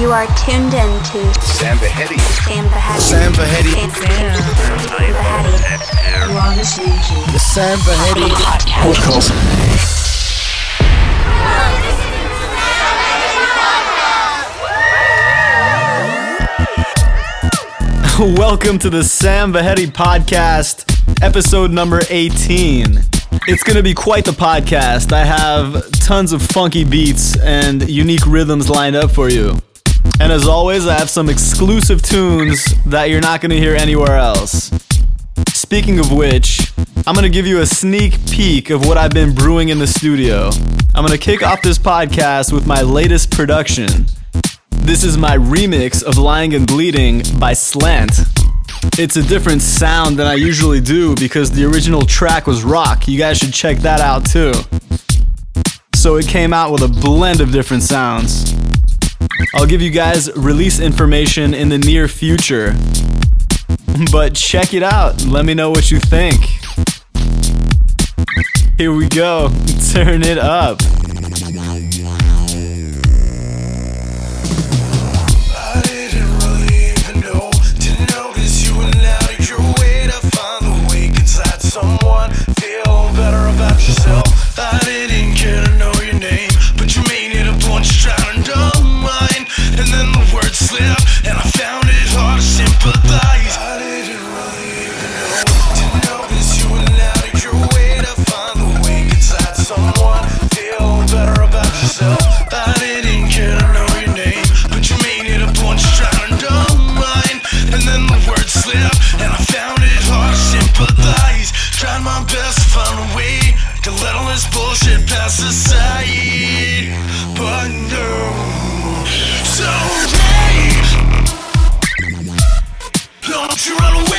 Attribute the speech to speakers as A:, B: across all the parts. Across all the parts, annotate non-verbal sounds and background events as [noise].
A: You are tuned in to
B: Sam Vahedi.
A: Sam Vahedi.
C: Sam Vahedi.
A: Sam Vahedi.
D: You are listening to
C: The Sam Vahedi podcast. [laughs]
E: Welcome to the Sam Vahedi podcast, episode number 18. It's going to be quite the podcast. I have tons of funky beats and unique rhythms lined up for you. And as always, I have some exclusive tunes that you're not going to hear anywhere else. Speaking of which, I'm going to give you a sneak peek of what I've been brewing in the studio. I'm going to kick off this podcast with my latest production. This is my remix of Lying and Bleeding by Slant. It's a different sound than I usually do because the original track was rock. You guys should check that out too. So it came out with a blend of different sounds. I'll give you guys release information in the near future. But check it out. Let me know what you think. Here we go. [laughs] Turn it up.
F: I didn't and I found it hard to sympathize. I didn't really know you allowed your way to find the wake inside someone. Feel better about yourself. I didn't care to know your name, but you made it a trying to mine. And then the words slipped, and I found it hard to sympathize. Tried my best to find a way to let all this bullshit pass aside, don't you run away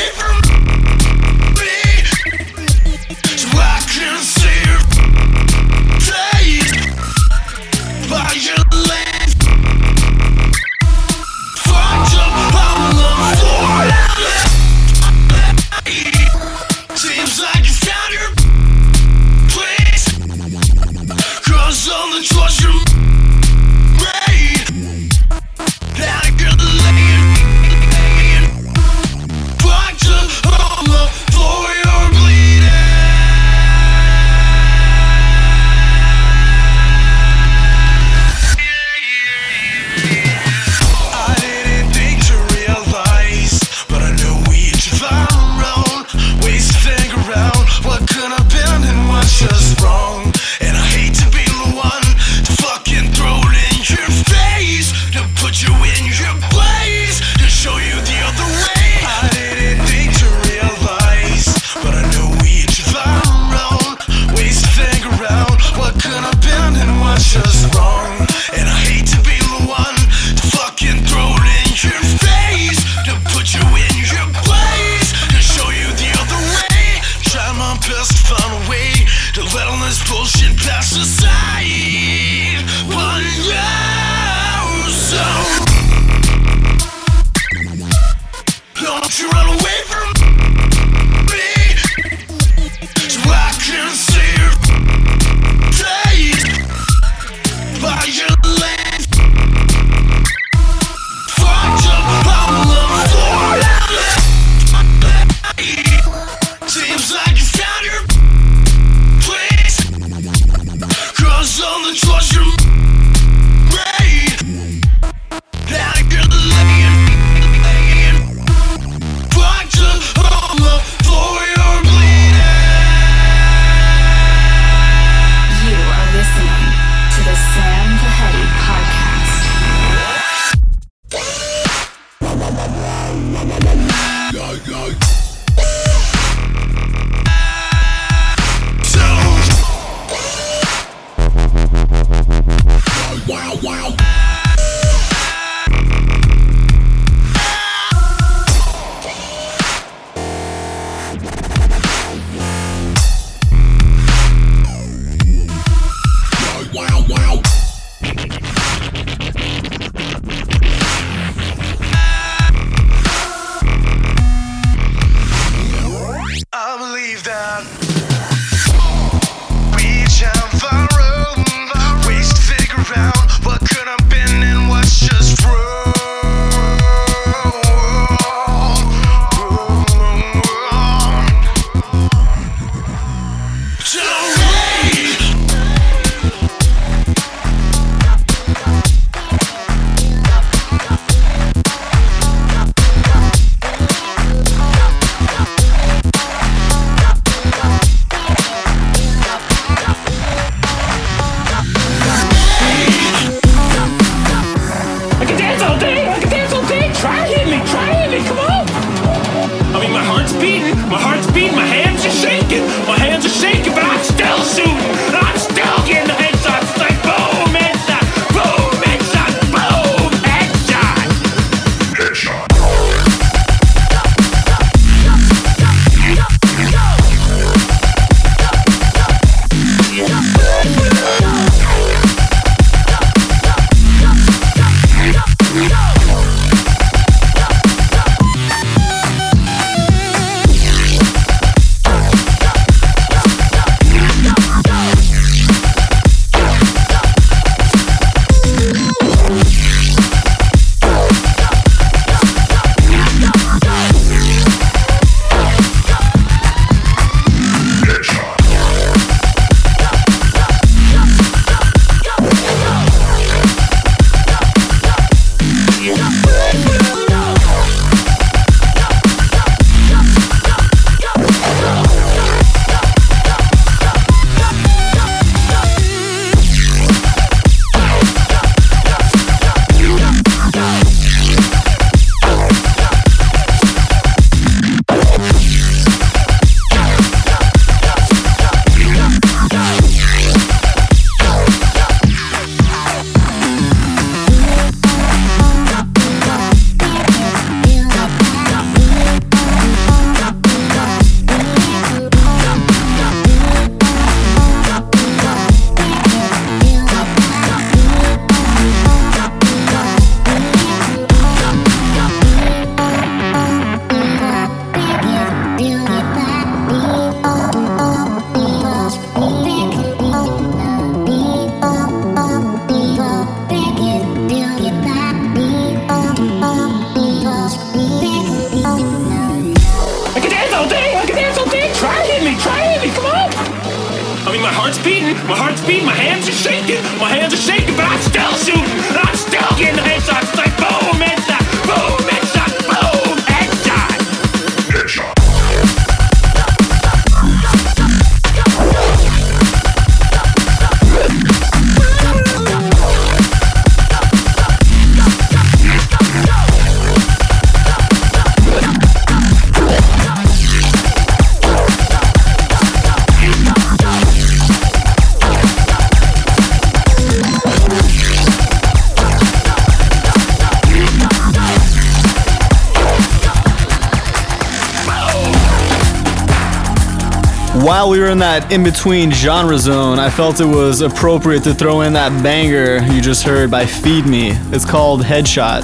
F: that
E: in between genre zone, I felt it was appropriate to throw in that banger you just heard by Feed Me. It's called Headshot.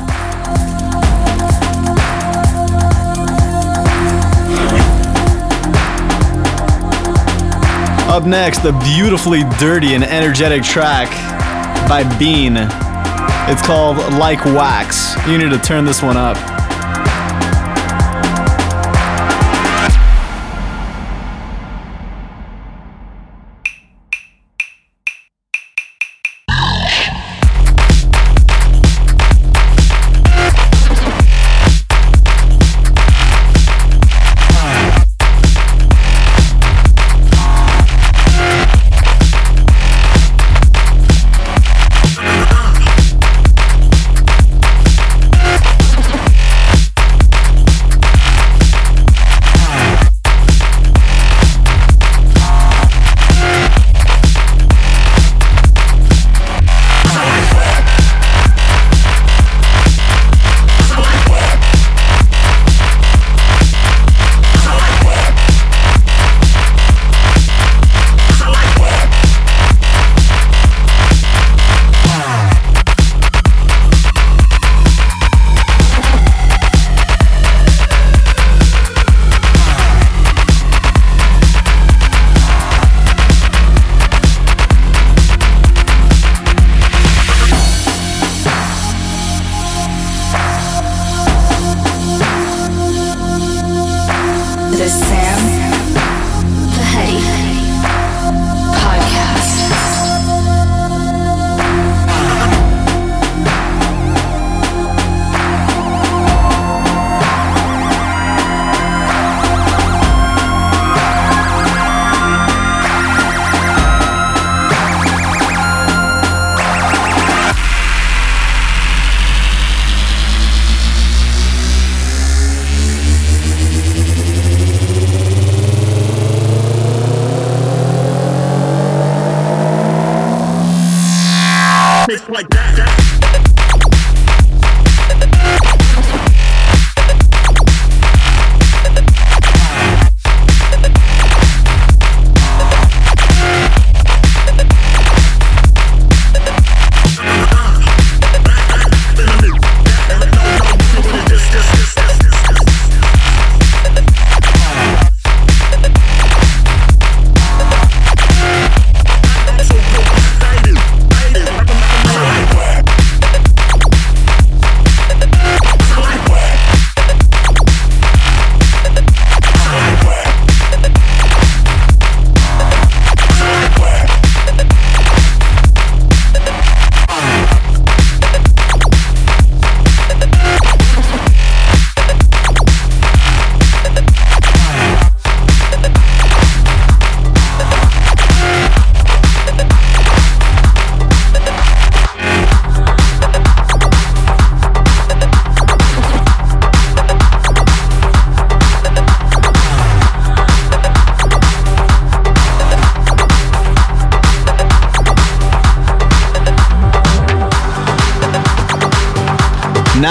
E: Up next, the beautifully dirty and energetic track by Bean. It's called Like Wax. You need to turn this one up.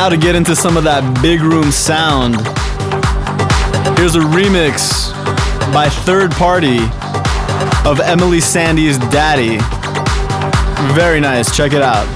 D: Now to get into some of that big room sound. Here's a remix by Third Party of Emeli Sandé's Daddy. Very nice. Check it out.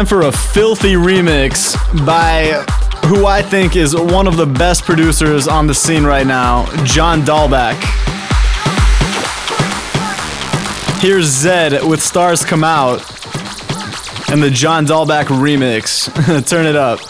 G: time for a filthy remix by who I think is one of the best producers on the scene right now, John Dahlback. Here's Zedd with Stars Come Out and the John Dahlback remix. [laughs] Turn it up.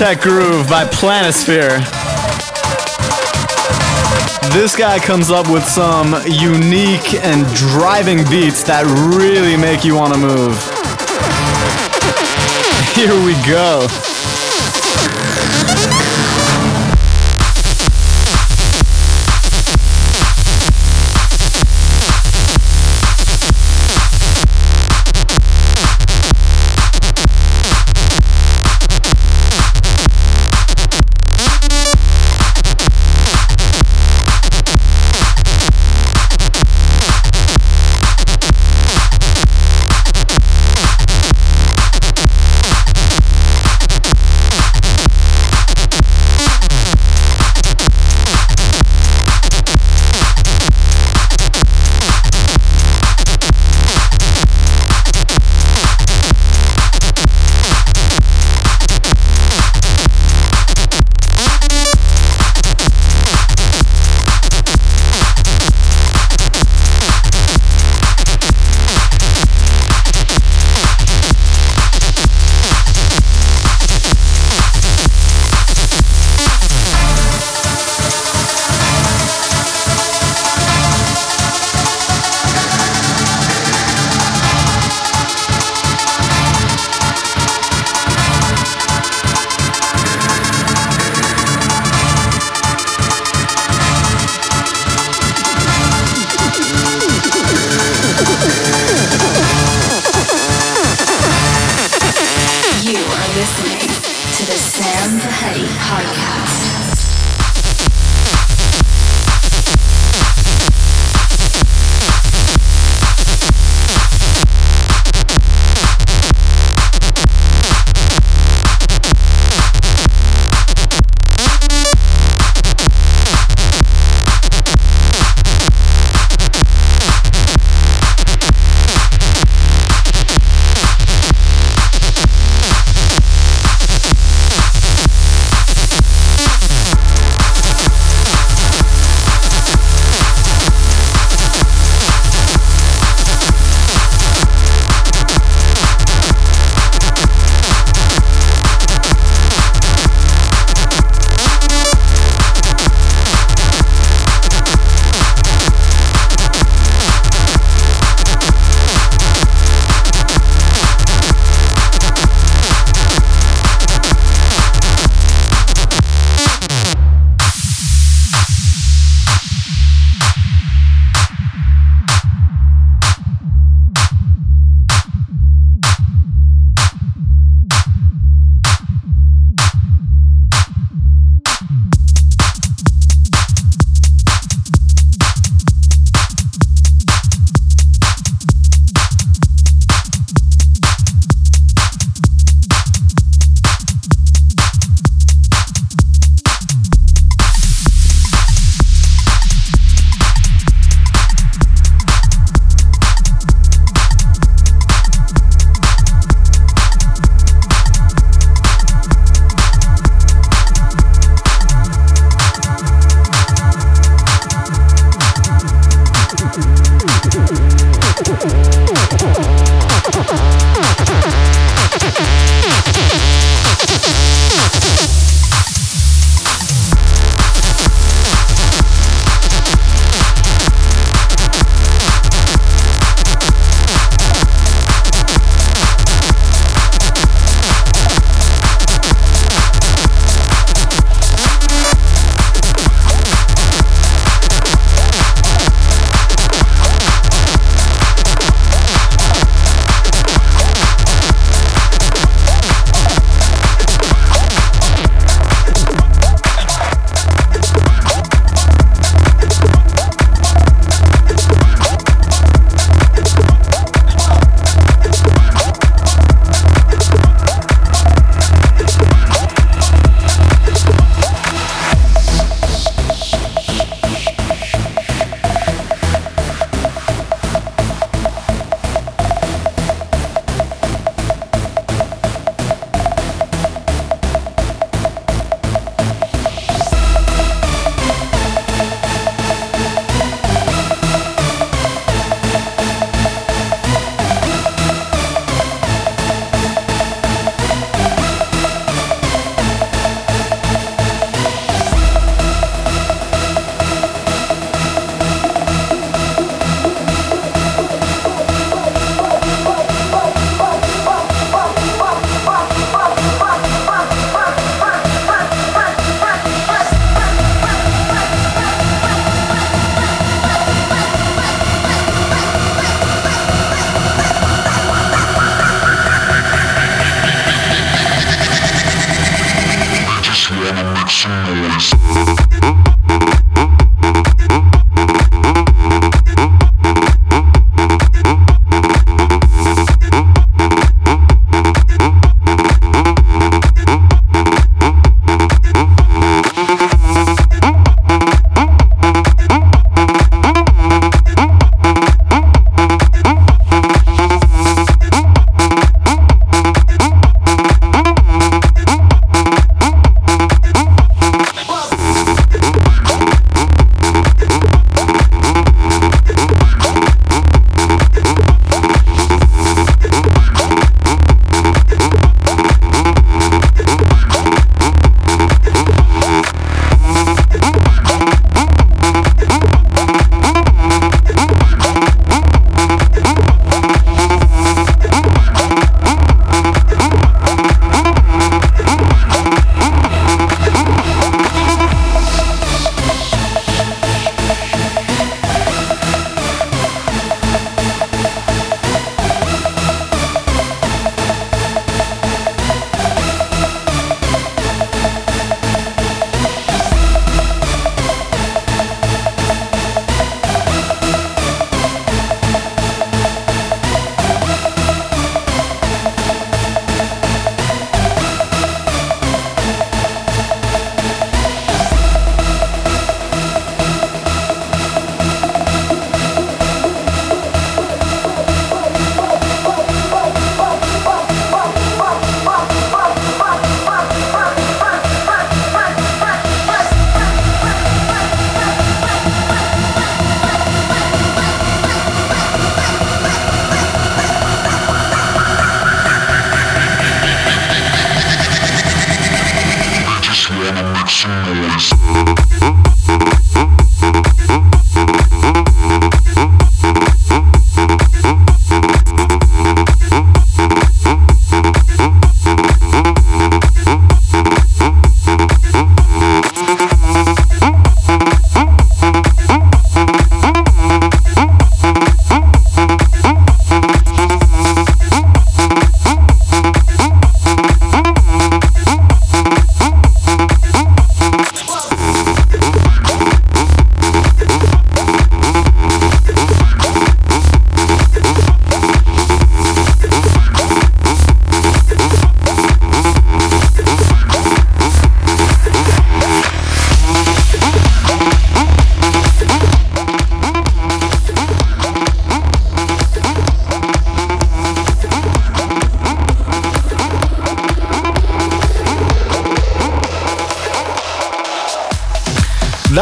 E: Tech groove by Planisphere. This guy comes up with some unique and driving beats that really make you want to move. [laughs] Here we go.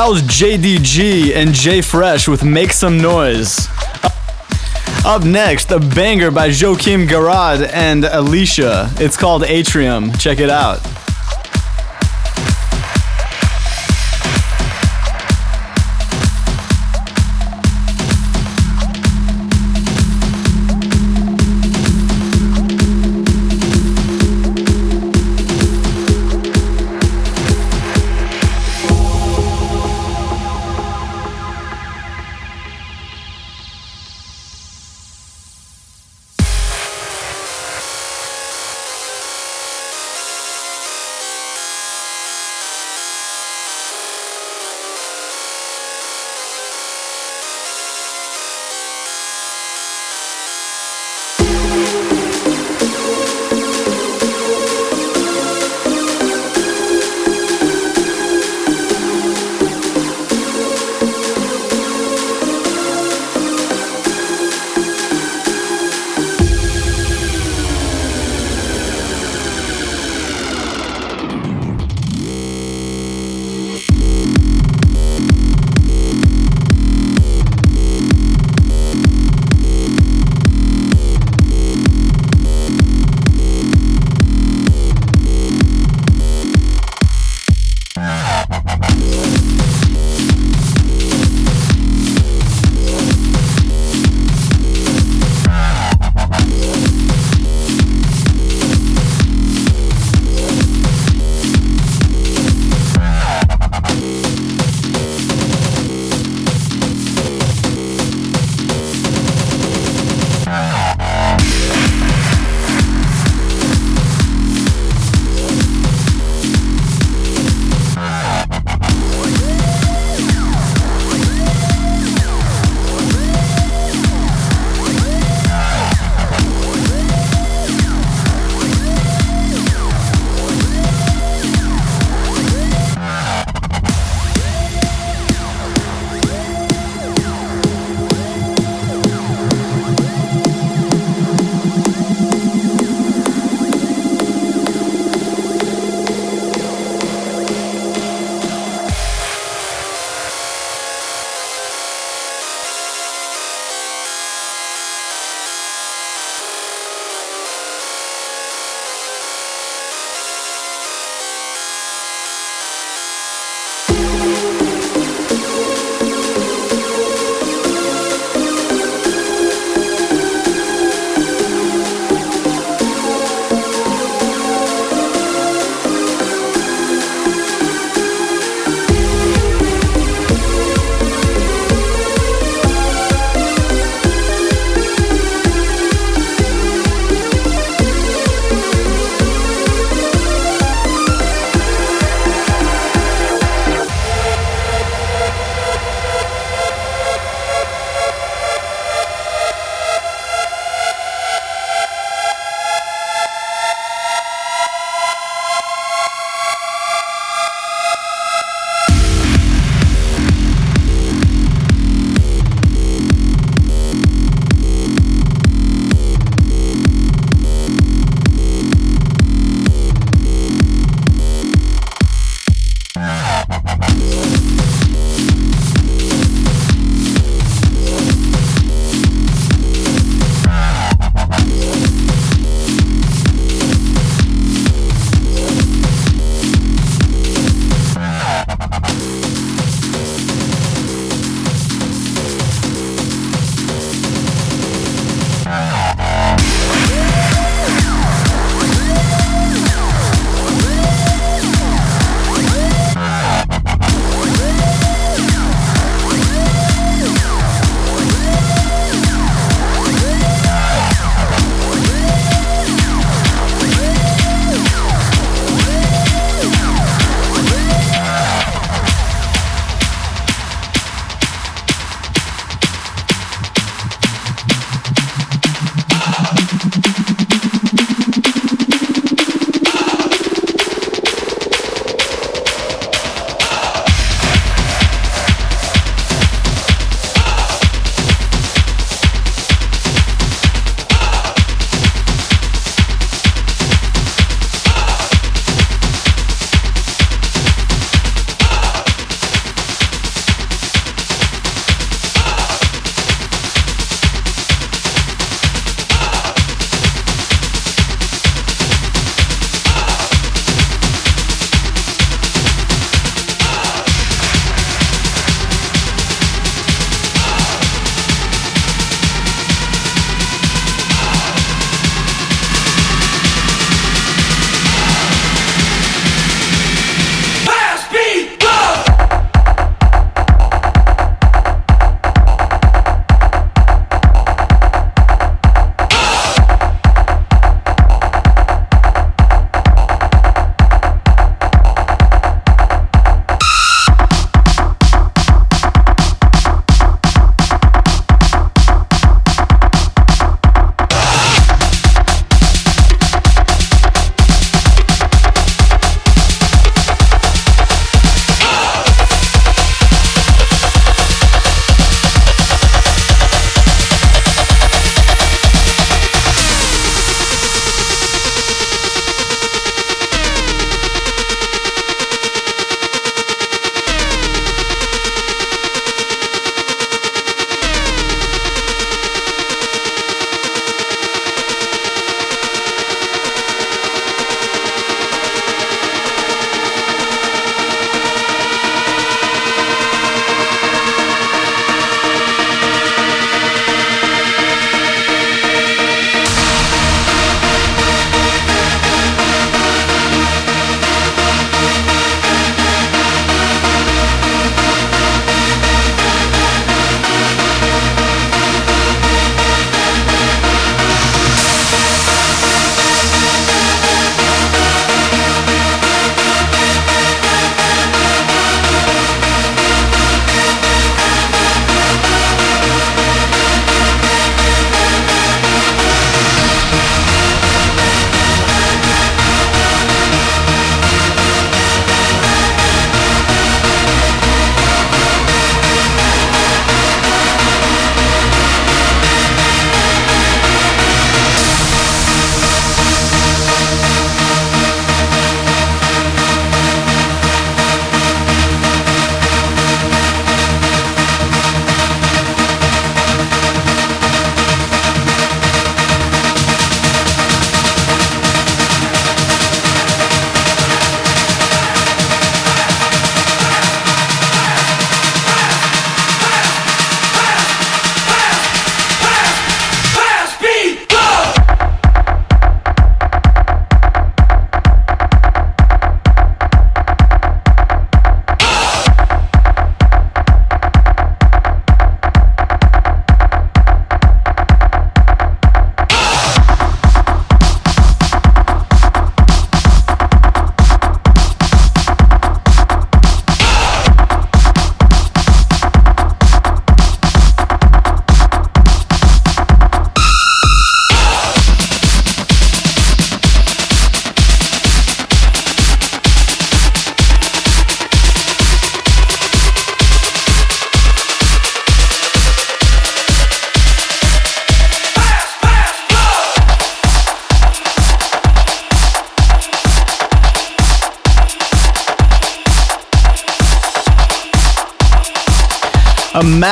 E: Was JDG and J Fresh with Make Some Noise. Up next, a banger by Joachim Garraud and Alicia. It's called Atrium. Check it out.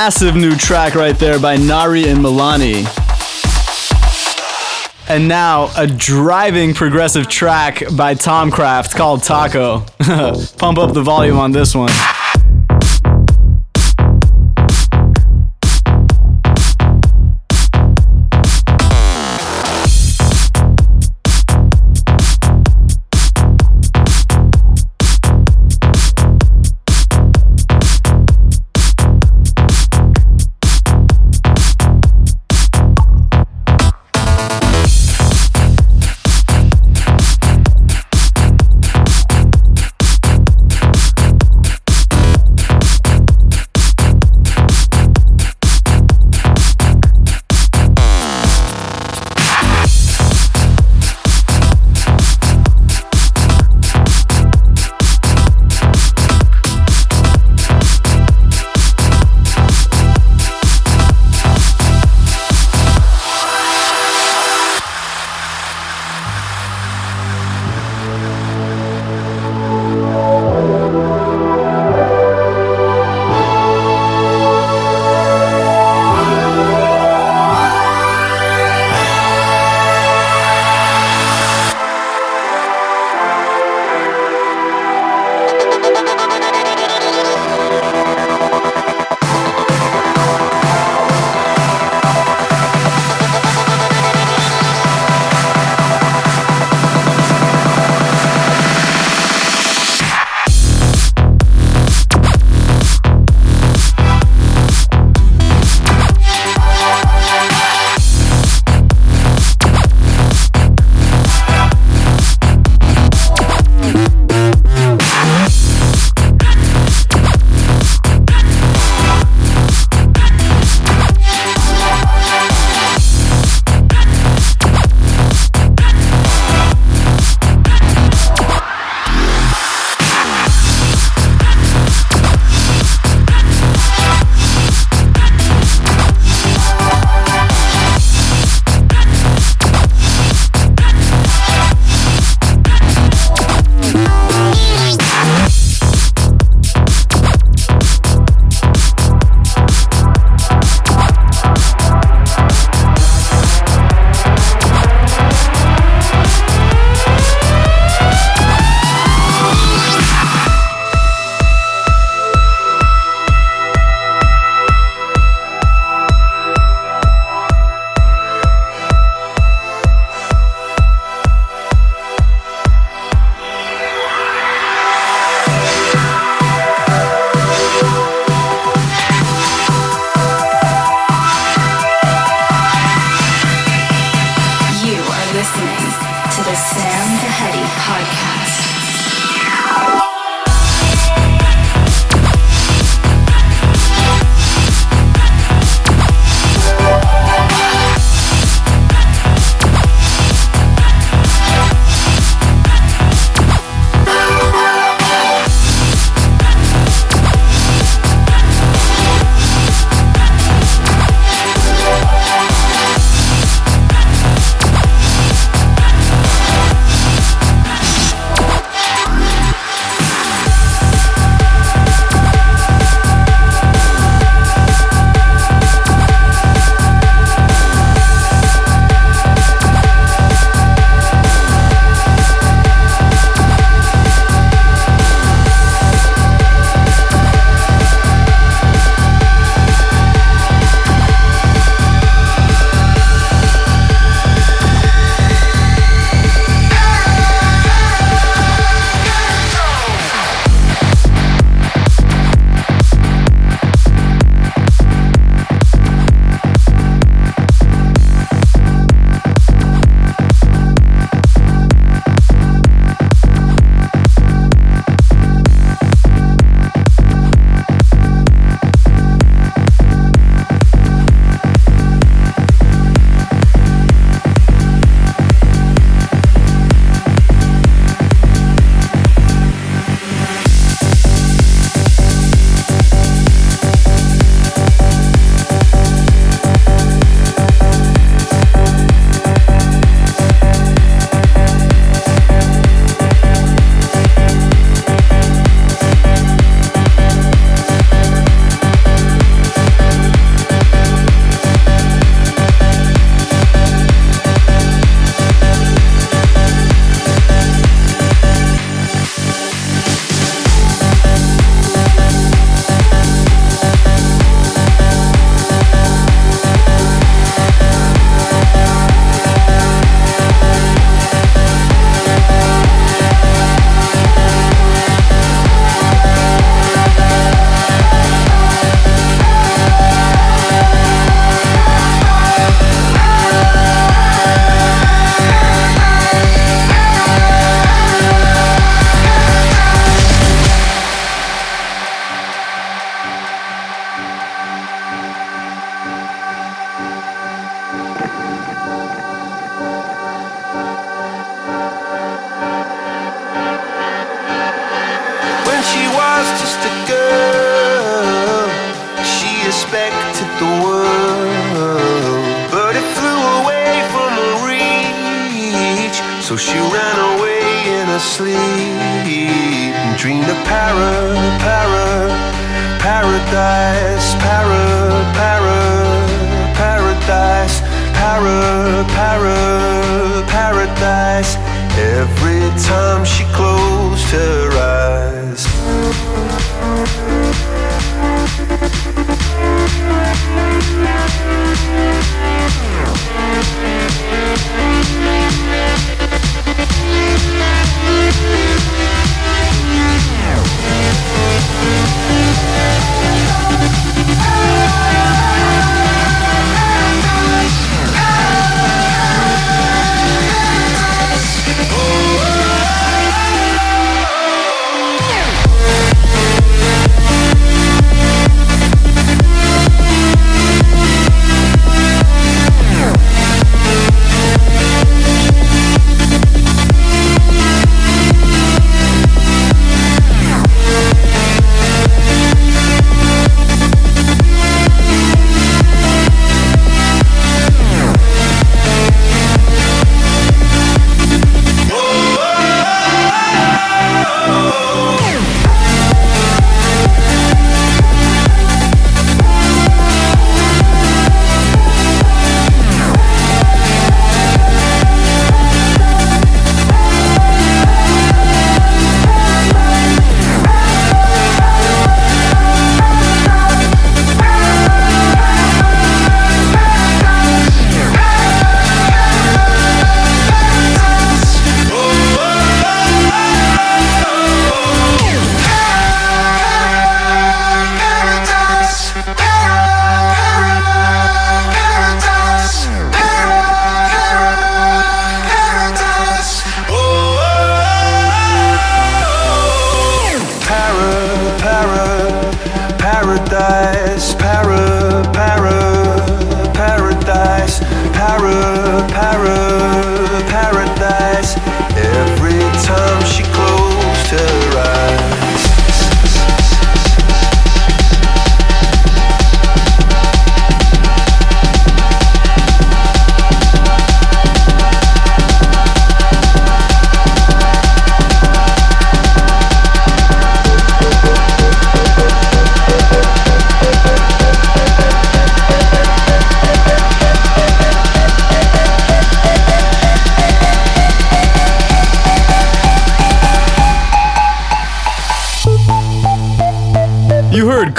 E: Massive new track right there by Nari and Milani. And now a driving progressive track by Tomcraft called Taco. [laughs] Pump up the volume on this one.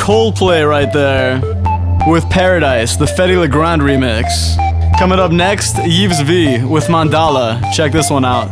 E: Coldplay right there with Paradise, the Fedde Le Grand remix. Coming up next, Yves V with Mandala. Check this one out.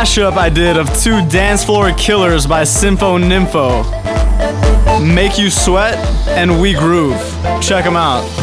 H: Mashup I did of two dance floor killers by Sympho Nympho. Make You Sweat and We Groove. Check them out.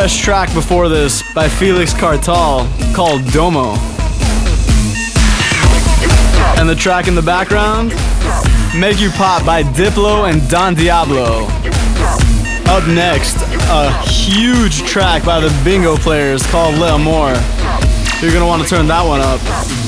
E: Fresh track before this by Felix Cartal called Domo. And the track in the background, Make You Pop by Diplo and Don Diablo. Up next, a huge track by the Bingo Players called L'Amour. You're gonna wanna turn that one up.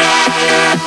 D: Yeah.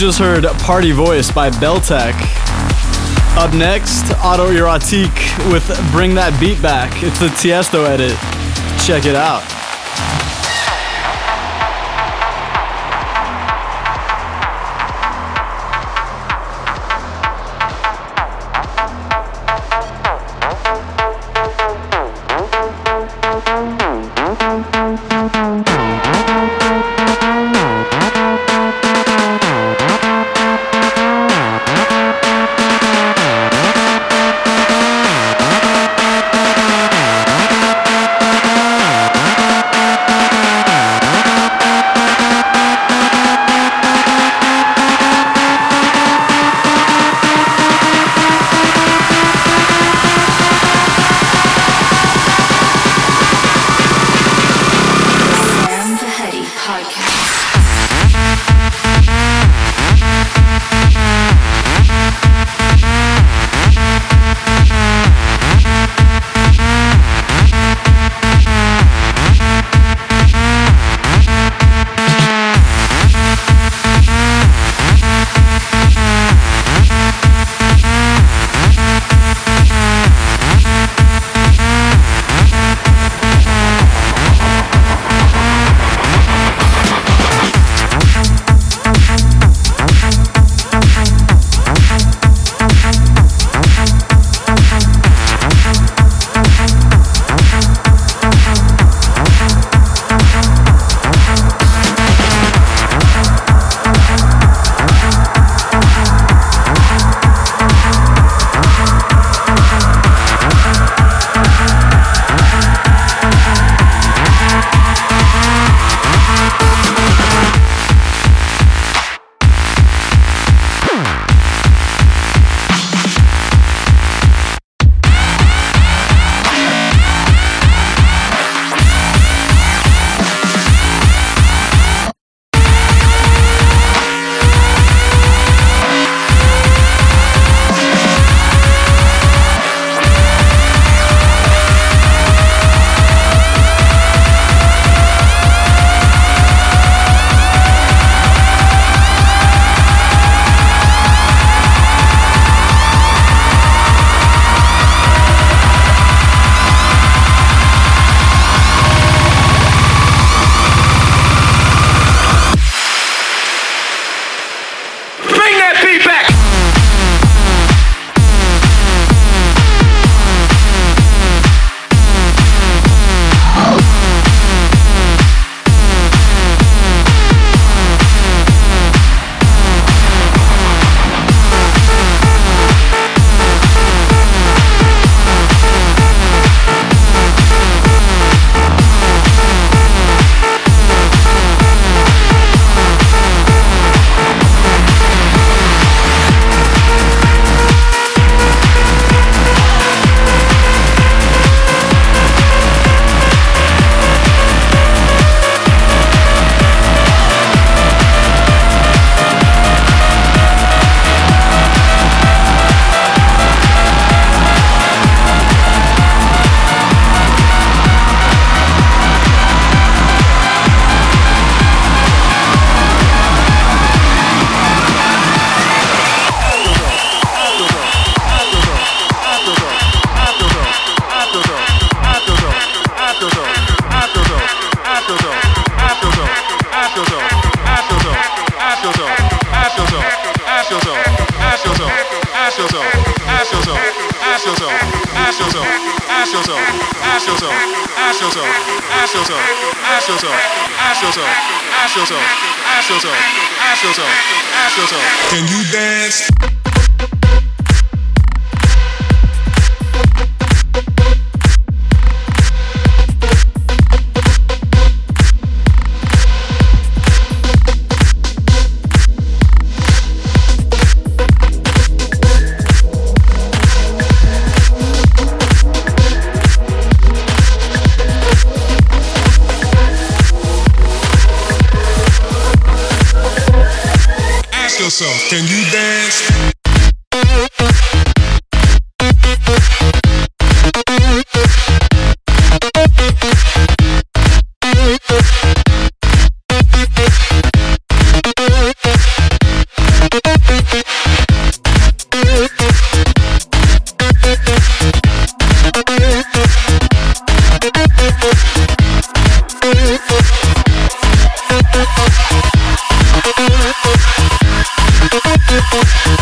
D: Just heard Party Voice by Beltek. Up next, Autoerotique with Bring That Beat Back. It's the Tiesto edit. Check it out. Beautiful.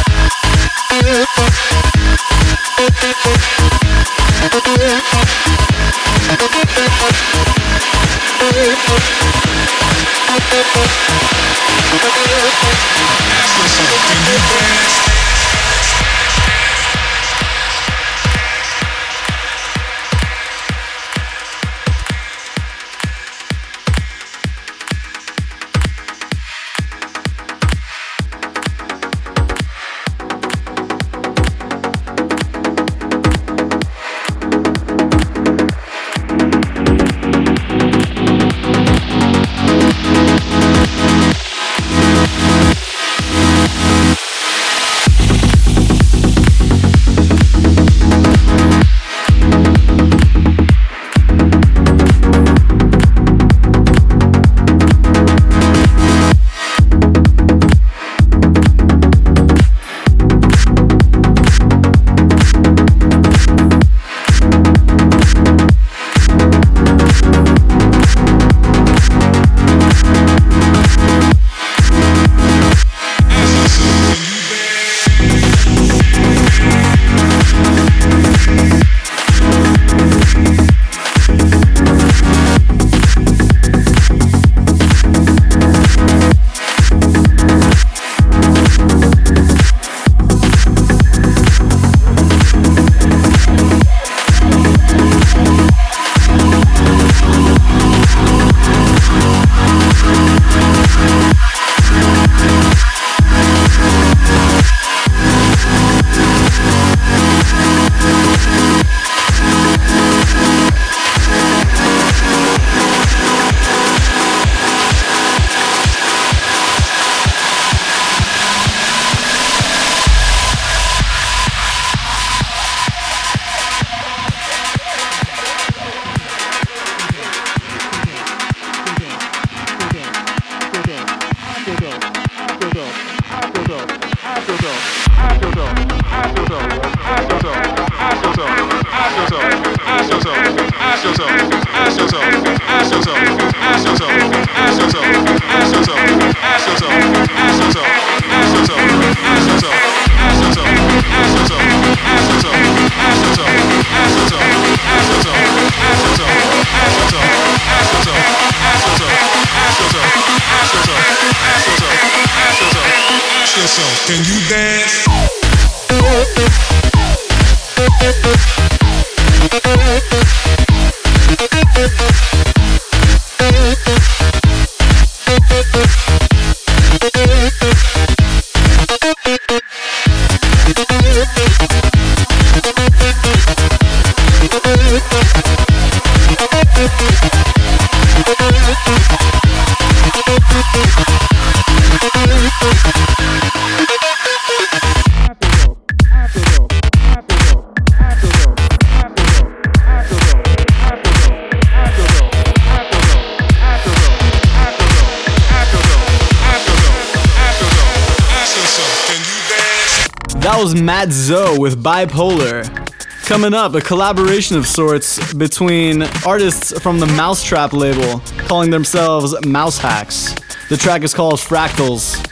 D: Was Matt Zo with Bipolar. Coming up, a collaboration of sorts between artists from the mau5trap label, calling themselves Mau5hax. The track is called Fractals.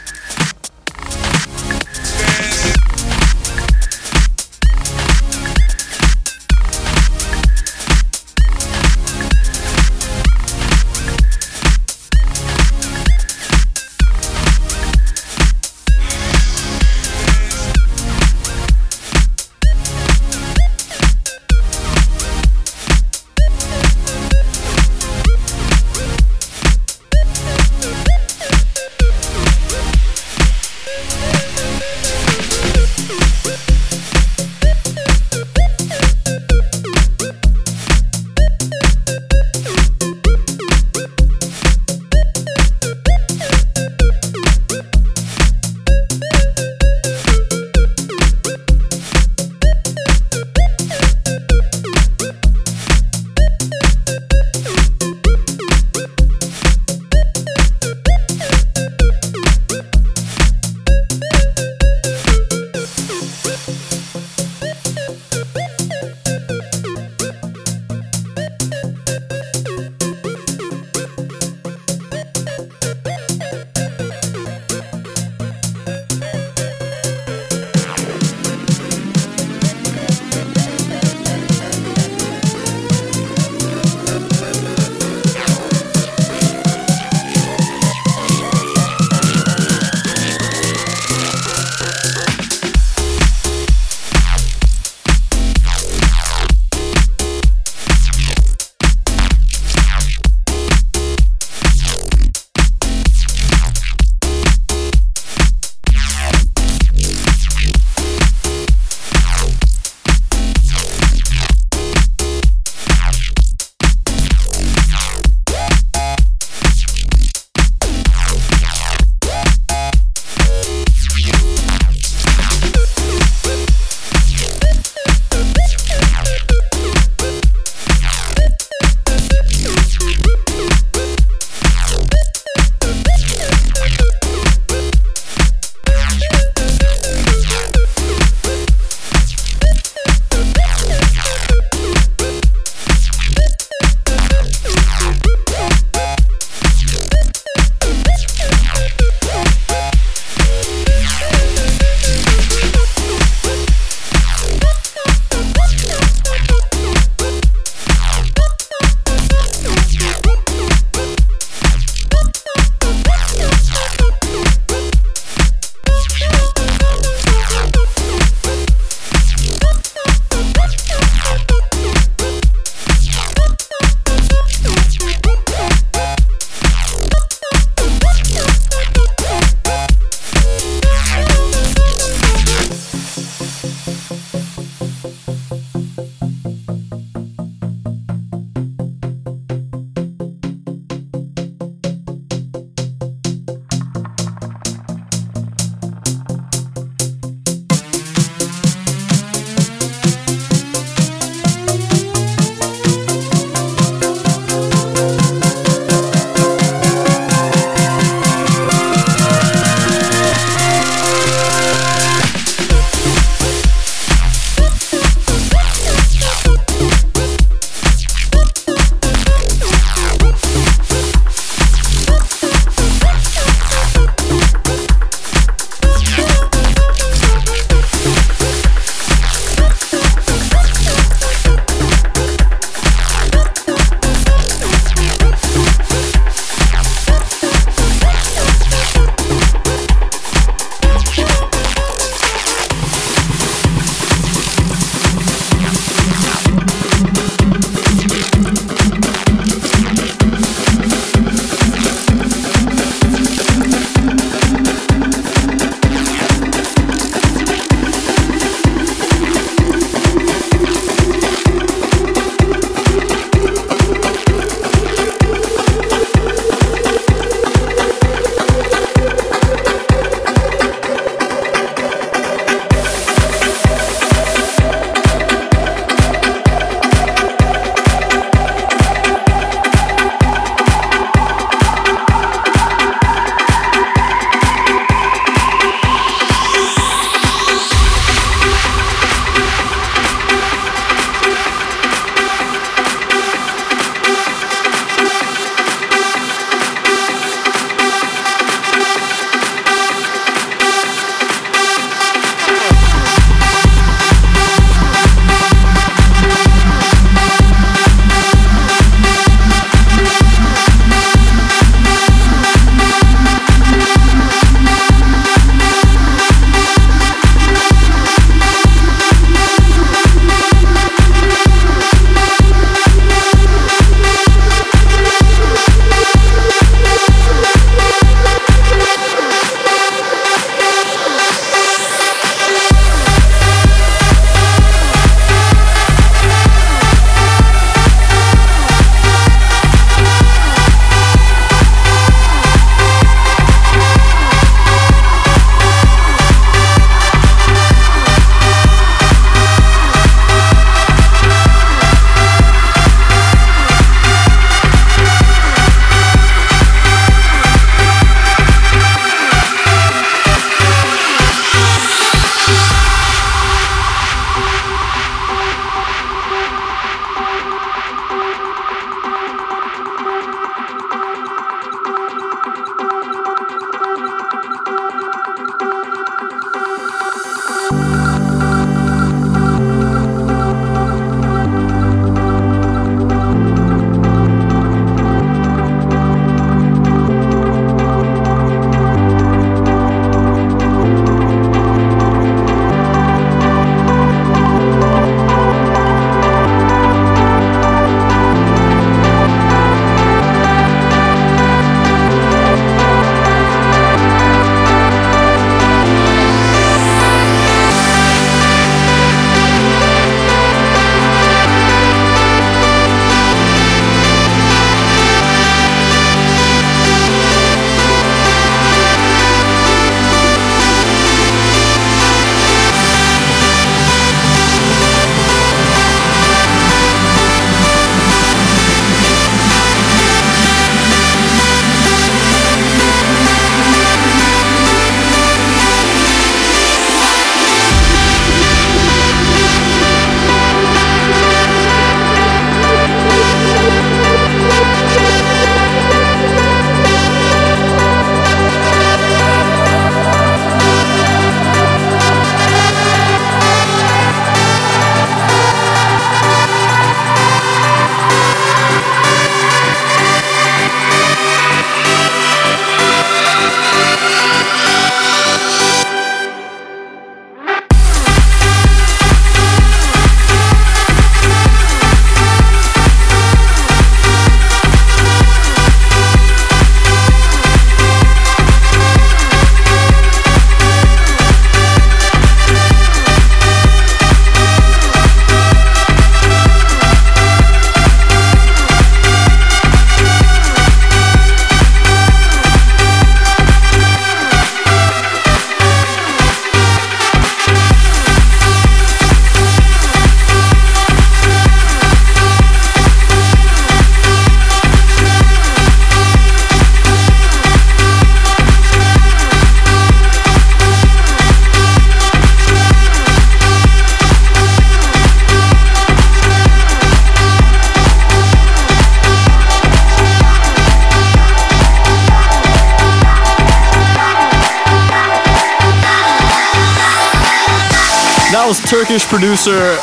E: house Turkish producer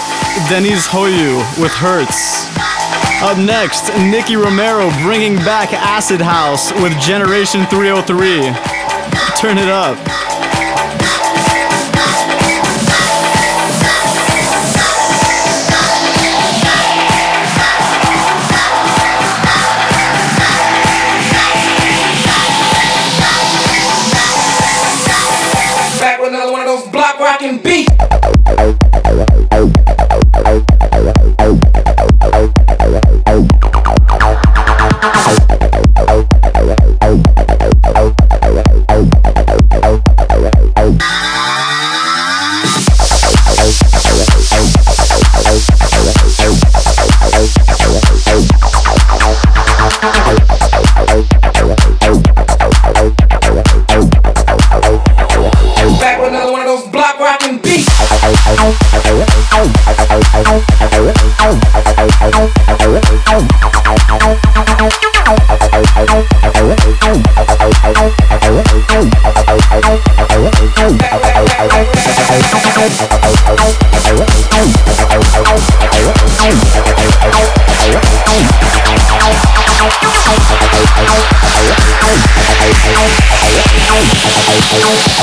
E: Deniz Koyu with Hertz. Up next, Nicky Romero bringing back Acid House with Generation 303. Turn it up.
B: Bye.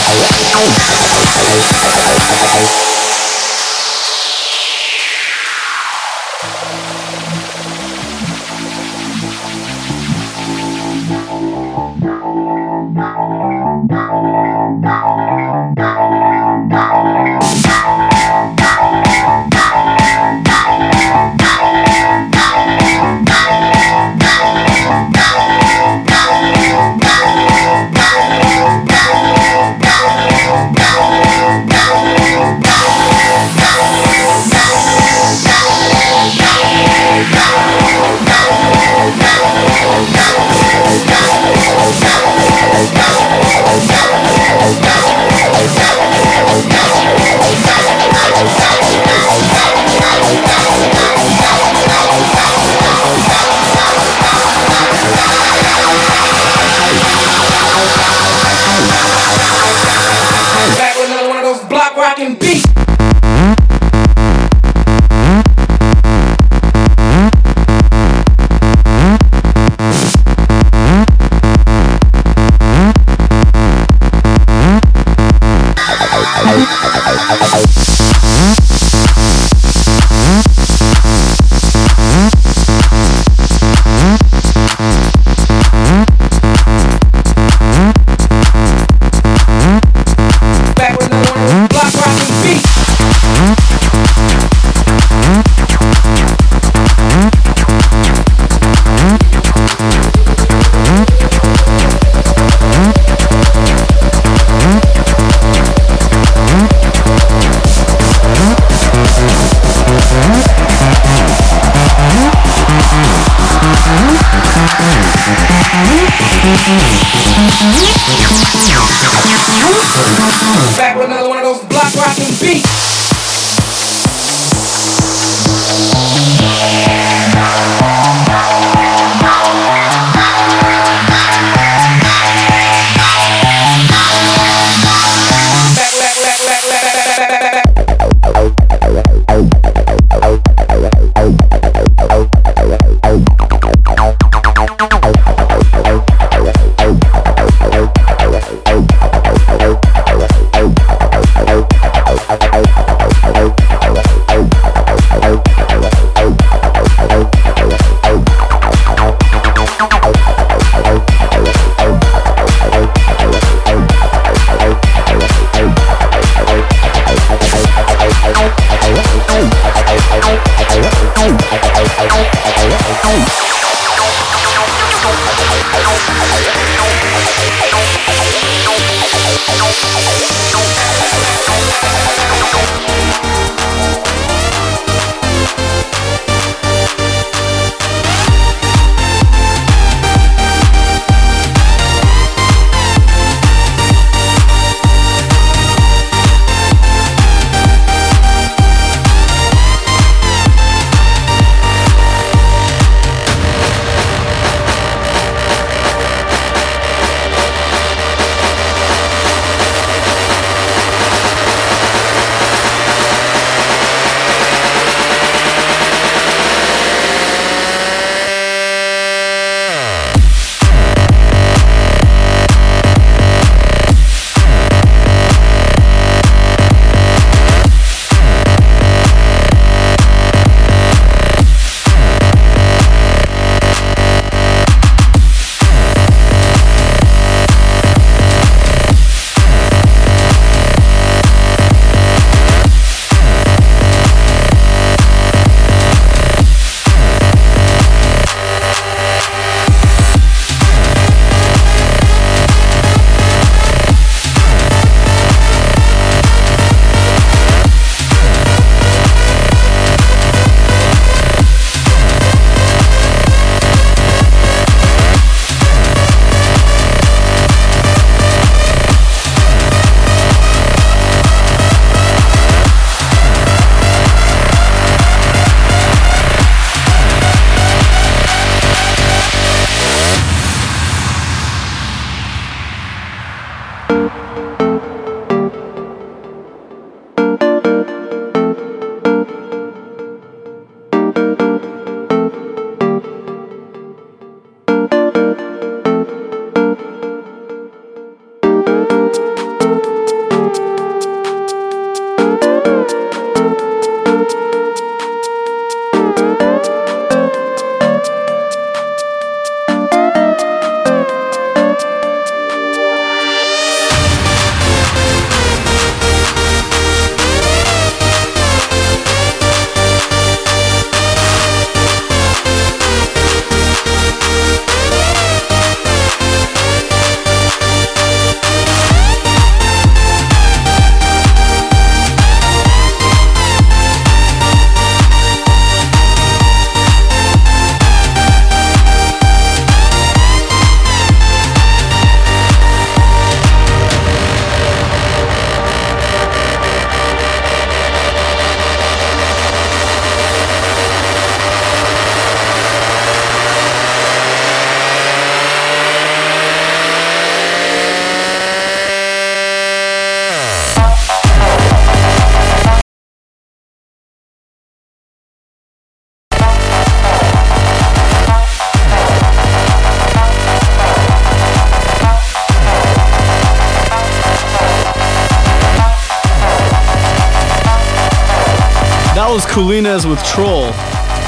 E: Was Coolines with Troll.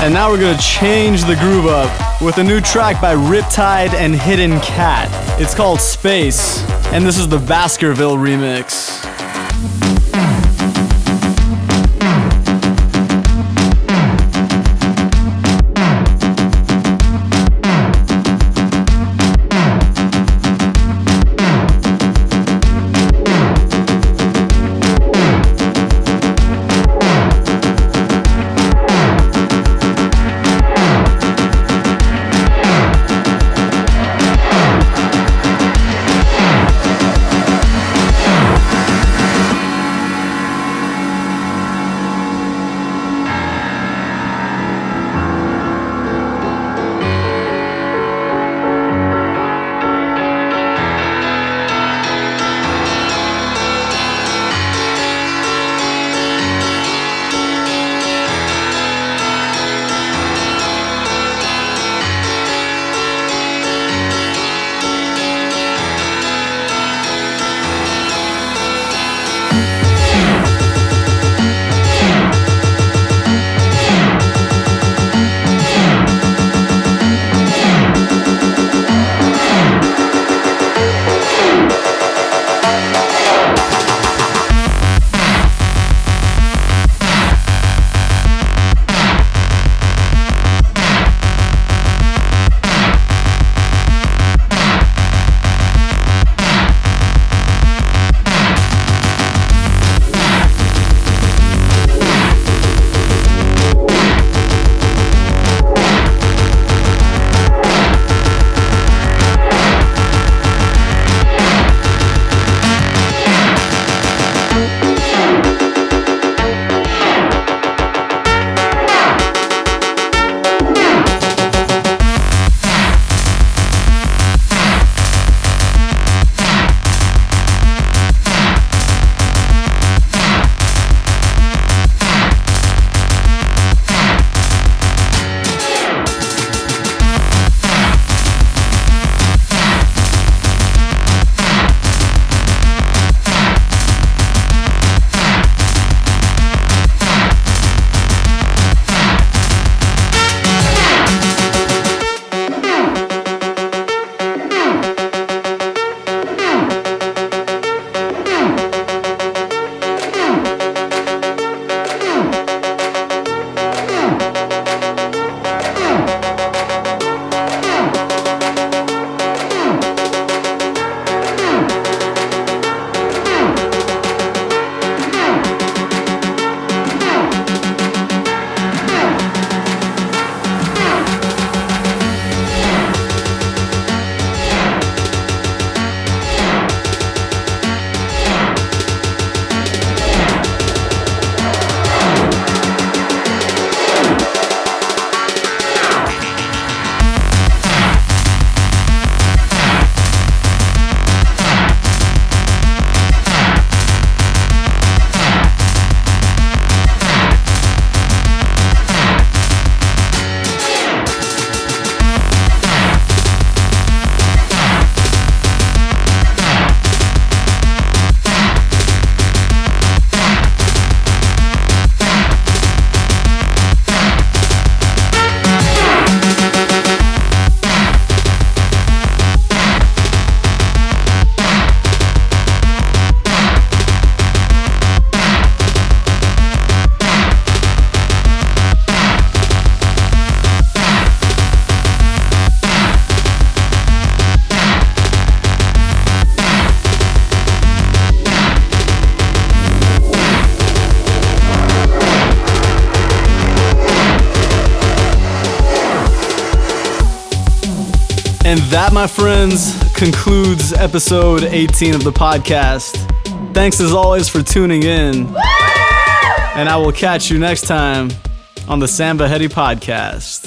E: And now we're gonna change the groove up with a new track by Riptide and Hidden Cat. It's called Space, and this is the Baskerville remix. Episode 18 of the podcast. Thanks as always for tuning in. And I will catch you next time on the Sam Vahedi podcast.